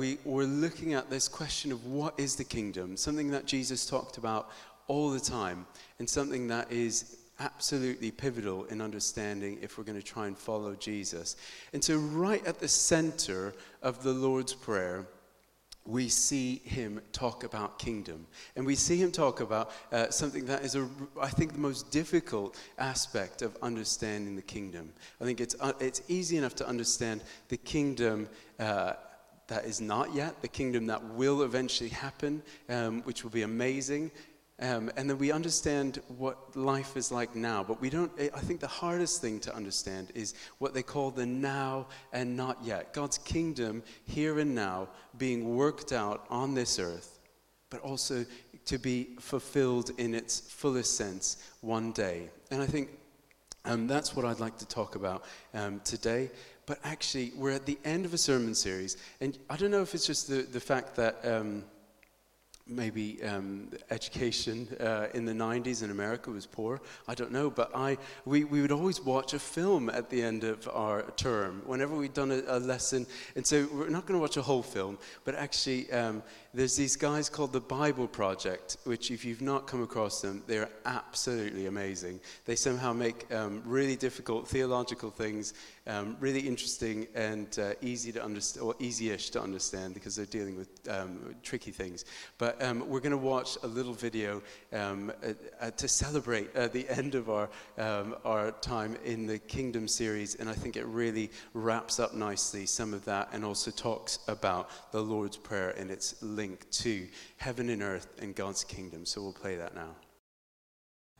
we, we're looking at this question of what is the kingdom, something that Jesus talked about all the time, and something that is absolutely pivotal in understanding if we're going to try and follow Jesus. And so, right at the center of the Lord's Prayer, we see him talk about kingdom. And we see him talk about uh, something that is, a, I think, the most difficult aspect of understanding the kingdom. I think it's, uh, it's easy enough to understand the kingdom. Uh, that is not yet, the kingdom that will eventually happen, um, which will be amazing. Um, and then we understand what life is like now. But we don't, I think the hardest thing to understand is what they call the now and not yet. God's kingdom here and now being worked out on this earth, but also to be fulfilled in its fullest sense one day. And I think um, that's what I'd like to talk about um, today. But actually, we're at the end of a sermon series. And I don't know if it's just the, the fact that. Um, maybe um, education uh, in the 90s in America was poor. I don't know, but I, we, we would always watch a film at the end of our term whenever we'd done a, a lesson. And so we're not going to watch a whole film, but actually, um, there's these guys called the Bible Project, which, if you've not come across them, they're absolutely amazing. They somehow make um, really difficult theological things um, really interesting and uh, easy to understand, or easy-ish to understand, because they're dealing with um, tricky things. But um, we're going to watch a little video uh, uh, to celebrate uh, the end of our um, our time in the Kingdom series, and I think it really wraps up nicely some of that, and also talks about the Lord's Prayer and its link to heaven and earth and God's kingdom. So we'll play that now.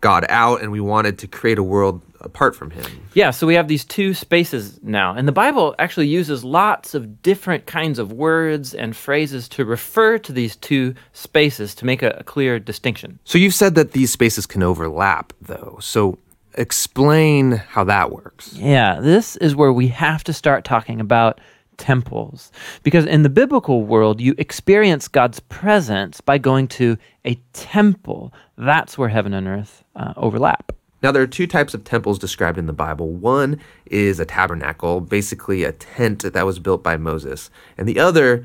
god out and we wanted to create a world apart from him. Yeah, so we have these two spaces now. And the Bible actually uses lots of different kinds of words and phrases to refer to these two spaces to make a, a clear distinction. So you've said that these spaces can overlap, though. So explain how that works. Yeah, this is where we have to start talking about temples. Because in the biblical world, you experience God's presence by going to a temple. That's where heaven and earth uh, overlap. Now, there are two types of temples described in the Bible. One is a tabernacle, basically a tent that was built by Moses, and the other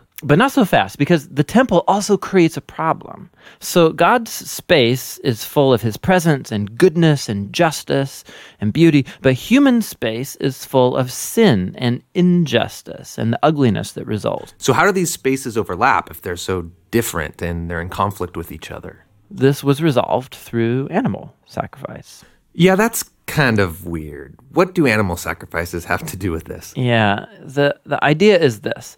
But not so fast, because the temple also creates a problem. So God's space is full of his presence and goodness and justice and beauty, but human space is full of sin and injustice and the ugliness that results. So, how do these spaces overlap if they're so different and they're in conflict with each other? This was resolved through animal sacrifice. Yeah, that's kind of weird. What do animal sacrifices have to do with this? Yeah, the, the idea is this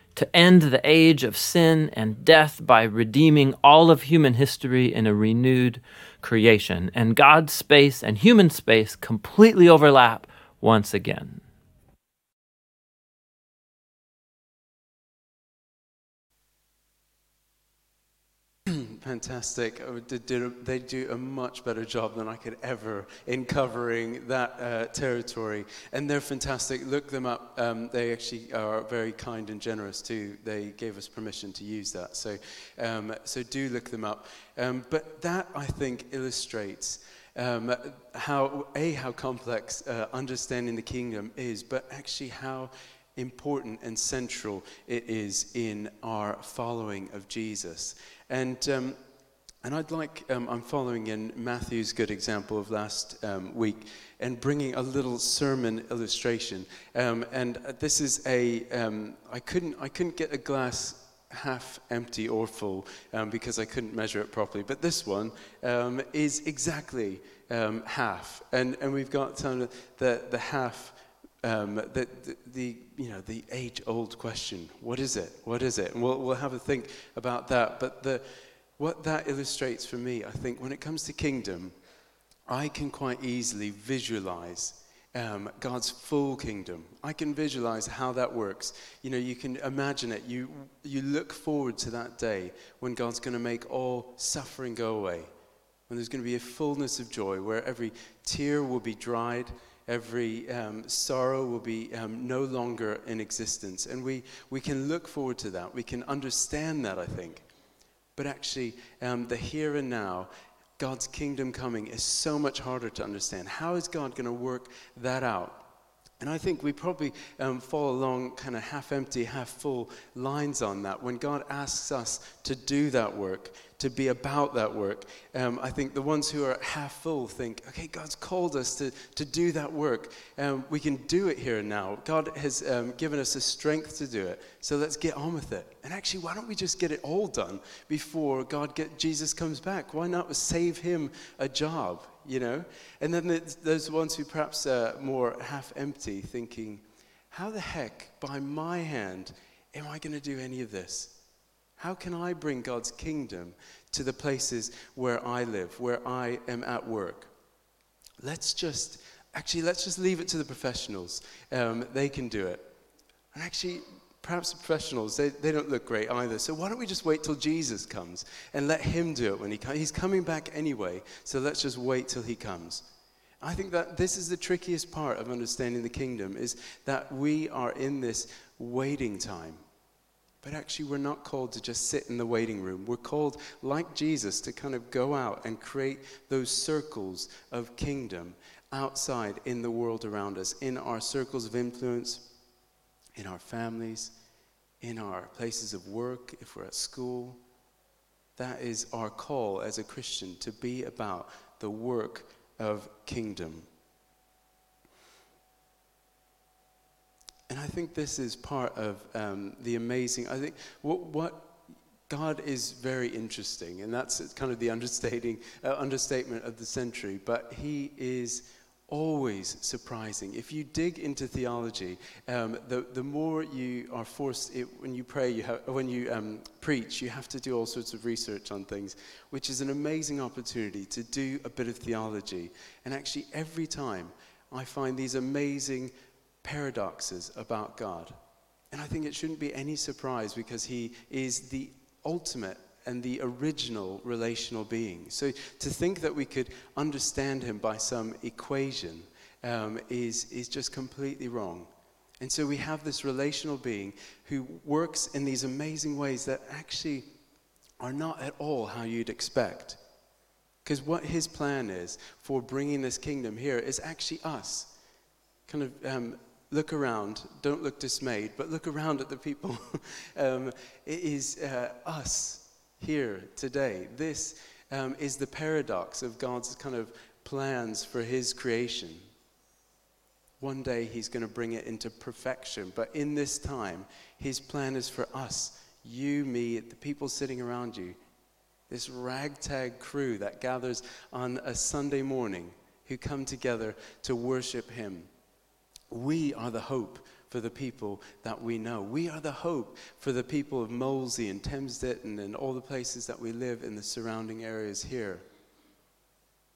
to end the age of sin and death by redeeming all of human history in a renewed creation. And God's space and human space completely overlap once again. Fantastic. Oh, They do a much better job than I could ever in covering that uh, territory. And they're fantastic. Look them up. Um, they actually are very kind and generous too. They gave us permission to use that. So, um, so do look them up. Um, but that, I think, illustrates um, how, A, how complex uh, understanding the kingdom is, but actually how important and central it is in our following of Jesus. And, um, and I'd like, um, I'm following in Matthew's good example of last um, week and bringing a little sermon illustration. Um, and uh, this is a, um, I, couldn't, I couldn't get a glass half empty or full um, because I couldn't measure it properly. But this one um, is exactly half. And, and we've got some the, the half um, the, the, you know, the age-old question, what is it? What is it? And we'll, we'll have a think about that. But the, what that illustrates for me, I think, when it comes to kingdom, I can quite easily visualize um, God's full kingdom. I can visualize how that works. You know, you can imagine it. You, you look forward to that day when God's going to make all suffering go away, when there's going to be a fullness of joy, where every tear will be dried, every um, sorrow will be um, no longer in existence. And we, we can look forward to that. We can understand that, I think. But actually, um, the here and now, God's kingdom coming, is so much harder to understand. How is God going to work that out? And I think we probably um, fall along kind of half empty, half full lines on that. When God asks us to do that work, to be about that work, um, I think the ones who are half full think, okay, God's called us to, to do that work. Um, we can do it here and now. God has um, given us the strength to do it. So let's get on with it. And actually, why don't we just get it all done before God get, Jesus comes back? Why not save him a job? You know? And then those ones who perhaps are more half empty, thinking, how the heck, by my hand, am I going to do any of this? How can I bring God's kingdom to the places where I live, where I am at work? Let's just, actually, let's just leave it to the professionals. Um, they can do it. And actually, perhaps the professionals, they, they don't look great either. So why don't we just wait till Jesus comes and let him do it when he comes? He's coming back anyway, so let's just wait till he comes. I think that this is the trickiest part of understanding the kingdom is that we are in this waiting time. But actually, we're not called to just sit in the waiting room. We're called, like Jesus, to kind of go out and create those circles of kingdom outside in the world around us, in our circles of influence, in our families, in our places of work, if we're at school. That is our call as a Christian to be about the work of kingdom. And I think this is part of um, the amazing. I think what, what God is very interesting, and that's kind of the understating, uh, understatement of the century. But He is always surprising. If you dig into theology, um, the, the more you are forced, it, when you pray, you have, when you um, preach, you have to do all sorts of research on things, which is an amazing opportunity to do a bit of theology. And actually, every time I find these amazing paradoxes about God. And I think it shouldn't be any surprise because he is the ultimate and the original relational being. So to think that we could understand him by some equation um, is, is just completely wrong. And so we have this relational being who works in these amazing ways that actually are not at all how you'd expect. Because what his plan is for bringing this kingdom here is actually us. Kind of um, look around, don't look dismayed, but look around at the people. um, it is uh, us here today. This um, is the paradox of God's kind of plans for his creation. One day he's going to bring it into perfection, but in this time, his plan is for us you, me, the people sitting around you, this ragtag crew that gathers on a Sunday morning who come together to worship him. We are the hope for the people that we know. We are the hope for the people of Molesey and Thames Ditton and all the places that we live in the surrounding areas here.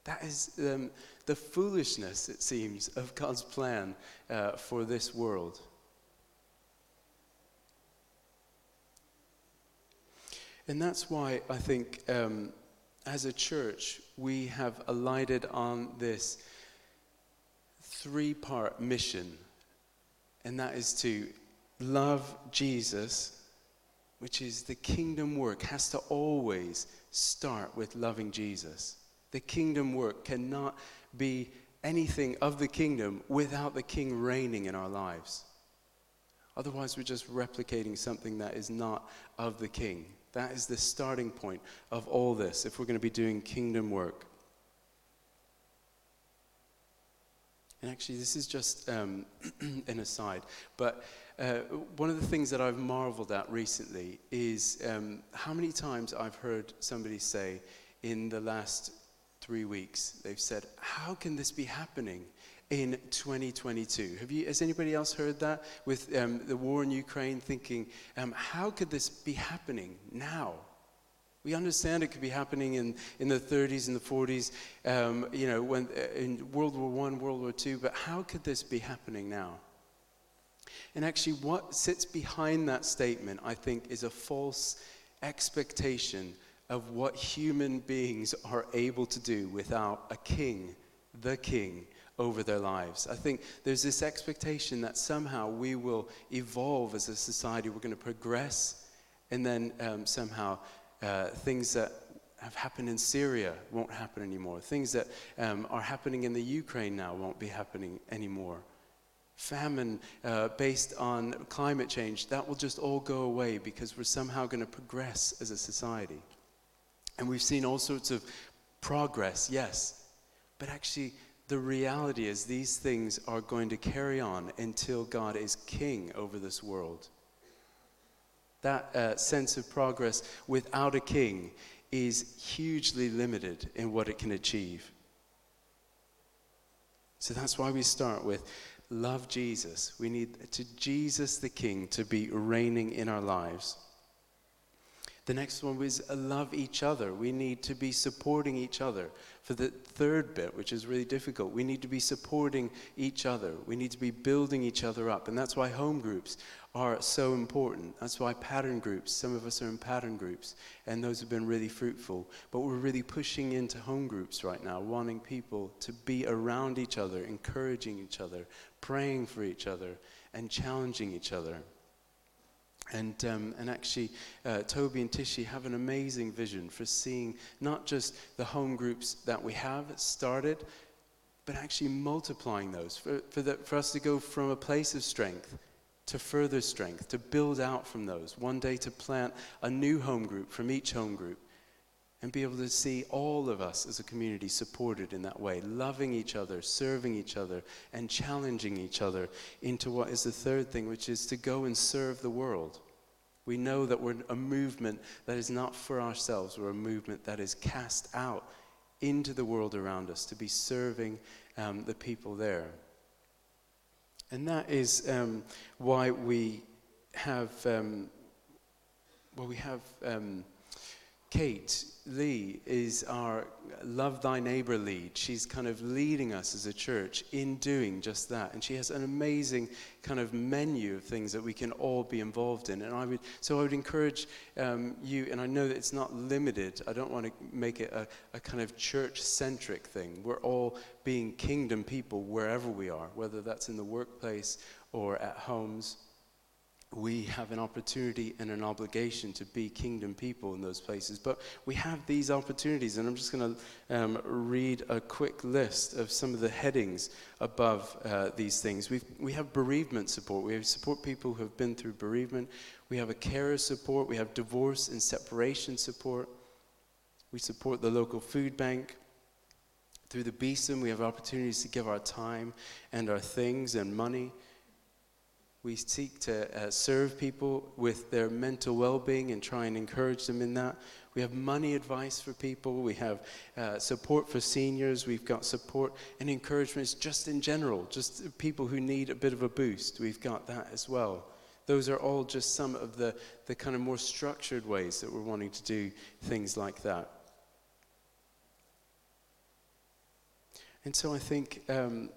That is um, the foolishness, it seems, of God's plan uh, for this world. And that's why I think um, as a church, we have alighted on this three part mission and that is to love Jesus, which is the kingdom work, has to always start with loving Jesus. The kingdom work cannot be anything of the kingdom without the king reigning in our lives. Otherwise, we're just replicating something that is not of the king. That is the starting point of all this if we're going to be doing kingdom work. And actually, this is just um, an aside, but uh, one of the things that I've marveled at recently is um, how many times I've heard somebody say in the last three weeks, they've said, How can this be happening? in 2022. Have you, has anybody else heard that with um, the war in Ukraine? Thinking, um, how could this be happening now? We understand it could be happening in, in the 30s and the 40s, um, you know, when, uh, in World War I, World War II, but how could this be happening now? And actually, what sits behind that statement, I think, is a false expectation of what human beings are able to do without a king, the king, over their lives. I think there's this expectation that somehow we will evolve as a society, we're going to progress, and then um, somehow uh, things that have happened in Syria won't happen anymore. Things that um, are happening in the Ukraine now won't be happening anymore. famine uh, based on climate change, that will just all go away because we're somehow going to progress as a society. And we've seen all sorts of progress, yes, but actually, the reality is these things are going to carry on until God is king over this world. That uh, sense of progress without a king is hugely limited in what it can achieve. So that's why we start with love Jesus. We need to Jesus the King to be reigning in our lives. The next one was love each other. We need to be supporting each other. For the third bit, which is really difficult, we need to be supporting each other. We need to be building each other up. And that's why home groups are so important. That's why pattern groups, some of us are in pattern groups, and those have been really fruitful. But we're really pushing into home groups right now, wanting people to be around each other, encouraging each other, praying for each other, and challenging each other. And, um, and actually, uh, Toby and Tishy have an amazing vision for seeing not just the home groups that we have started, but actually multiplying those, for, for, the, for us to go from a place of strength to further strength, to build out from those. One day to plant a new home group from each home group and be able to see all of us as a community supported in that way, loving each other, serving each other, and challenging each other into what is the third thing, which is to go and serve the world. We know that we're a movement that is not for ourselves, we're a movement that is cast out into the world around us to be serving um, the people there. And that is um, why we have, um, well, we have um, Kate Lee is our Love Thy Neighbor lead. She's kind of leading us as a church in doing just that. And she has an amazing kind of menu of things that we can all be involved in. And I would, so I would encourage um, you, and I know that it's not limited, I don't want to make it a, a kind of church centric thing. We're all being kingdom people wherever we are, whether that's in the workplace or at homes we have an opportunity and an obligation to be kingdom people in those places. But we have these opportunities, and I'm just going to um, read a quick list of some of the headings above uh, these things. we we have bereavement support. We support people who have been through bereavement. We have a carer support. We have divorce and separation support. We support the local food bank. Through the BESOM, we have opportunities to give our time and our things and money. We seek to uh, serve people with their mental well being and try and encourage them in that. We have money advice for people. We have uh, support for seniors. We've got support and encouragement just in general, just people who need a bit of a boost. We've got that as well. Those are all just some of the, the kind of more structured ways that we're wanting to do things like that. And so I think um,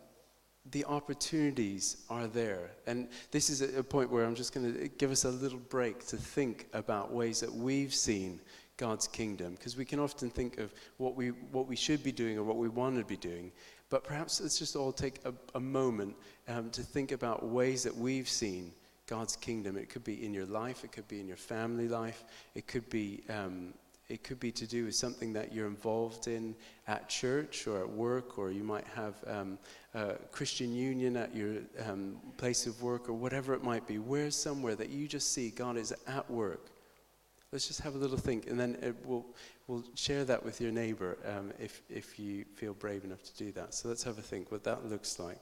the opportunities are there. And this is a, point where I'm just going to give us a little break to think about ways that we've seen God's kingdom, because we can often think of what we, what we should be doing or what we want to be doing. But perhaps let's just all take a, a moment um, to think about ways that we've seen God's kingdom. It could be in your life, it could be in your family life, it could be um, it could be to do with something that you're involved in at church or at work, or you might have um, a Christian union at your um, place of work, or whatever it might be. Where's somewhere that you just see God is at work? Let's just have a little think, and then we'll, we'll share that with your neighbor um, if, if you feel brave enough to do that. So let's have a think what that looks like.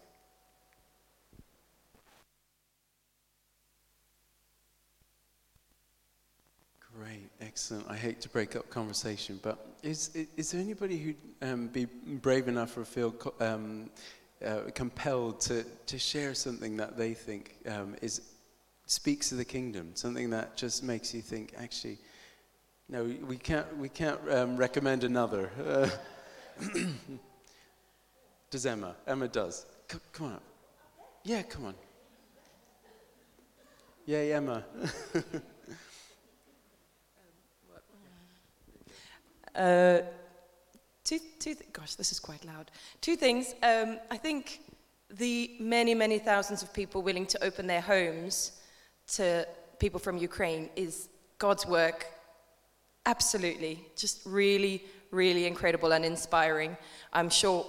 Great, excellent. I hate to break up conversation, but is, is there anybody who'd um, be brave enough or feel um, uh, compelled to, to share something that they think um, is, speaks to the kingdom, something that just makes you think, actually, no, we can't, we can't um, recommend another. Uh, does Emma? Emma does. C- come on up. Yeah, come on. Yay, Emma. Uh, two, two th- gosh, this is quite loud. Two things. Um, I think the many, many thousands of people willing to open their homes to people from Ukraine is God's work. Absolutely. Just really, really incredible and inspiring. I'm sure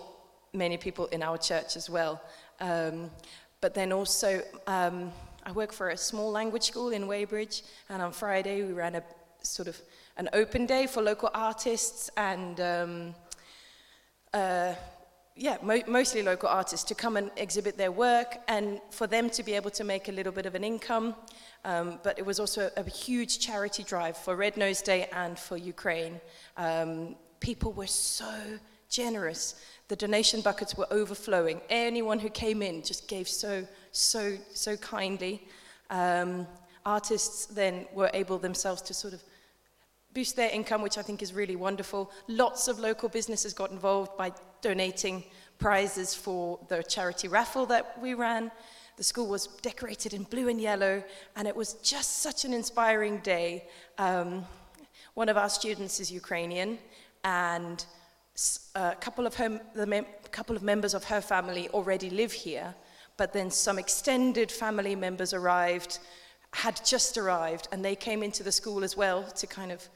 many people in our church as well. Um, but then also, um, I work for a small language school in Weybridge, and on Friday we ran a sort of an open day for local artists and um, uh, yeah, mo- mostly local artists to come and exhibit their work and for them to be able to make a little bit of an income. Um, but it was also a huge charity drive for Red Nose Day and for Ukraine. Um, people were so generous. The donation buckets were overflowing. Anyone who came in just gave so, so, so kindly. Um, artists then were able themselves to sort of boost their income, which I think is really wonderful. Lots of local businesses got involved by donating prizes for the charity raffle that we ran. The school was decorated in blue and yellow, and it was just such an inspiring day. Um, one of our students is Ukrainian, and a couple of, her, the mem- couple of members of her family already live here, but then some extended family members arrived, had just arrived, and they came into the school as well to kind of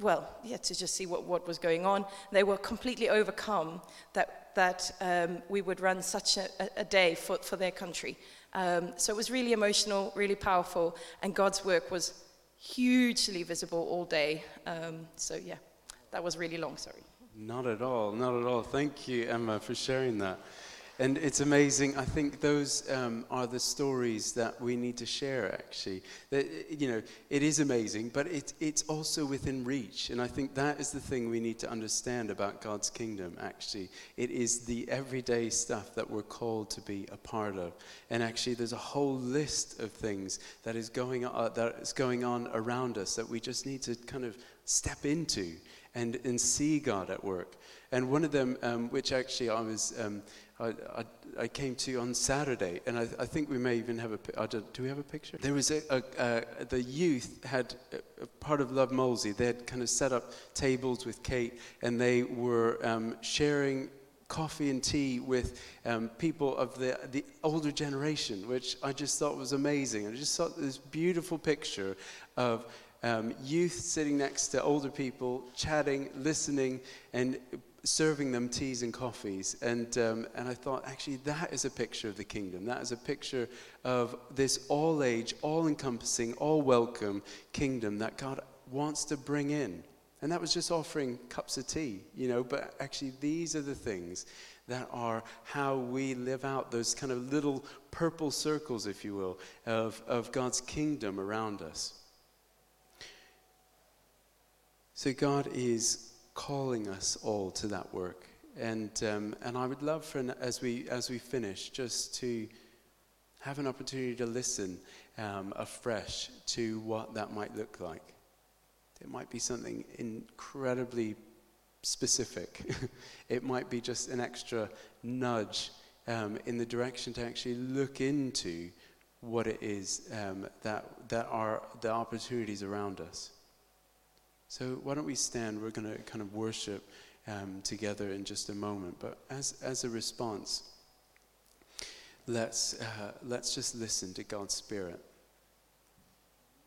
well, yeah, to just see what, what was going on. They were completely overcome that, that um, we would run such a, a day for, for their country. Um, so it was really emotional, really powerful, and God's work was hugely visible all day. Um, so, yeah, that was really long, sorry. Not at all, not at all. Thank you, Emma, for sharing that. And it's amazing. I think those um, are the stories that we need to share, actually. That, you know, it is amazing, but it, it's also within reach. And I think that is the thing we need to understand about God's kingdom, actually. It is the everyday stuff that we're called to be a part of. And actually, there's a whole list of things that is going on, uh, that is going on around us that we just need to kind of step into and, and see God at work. And one of them, um, which actually I was. Um, I, I, came to you on Saturday, and I, I, think we may even have a. Do we have a picture? There was a, a, the youth had part of Love Molesey. They had kind of set up tables with Kate, and they were um, sharing coffee and tea with um, people of the, the older generation, which I just thought was amazing. I just saw this beautiful picture of um, youth sitting next to older people, chatting, listening, and serving them teas and coffees. And, um, and I thought, actually, that is a picture of the kingdom. That is a picture of this all age, all encompassing, all welcome kingdom that God wants to bring in. And that was just offering cups of tea, you know, but actually, these are the things that are how we live out those kind of little purple circles, if you will, of, of God's kingdom around us. So, God is calling us all to that work. And, um, and I would love for, an, as, we, as we finish, just to have an opportunity to listen um, afresh to what that might look like. It might be something incredibly specific. it might be just an extra nudge um, in the direction to actually look into what it is um, that, that are the opportunities around us. So why don't we stand? We're going to kind of worship um, together in just a moment. But as, as a response, let's, uh, let's just listen to God's Spirit.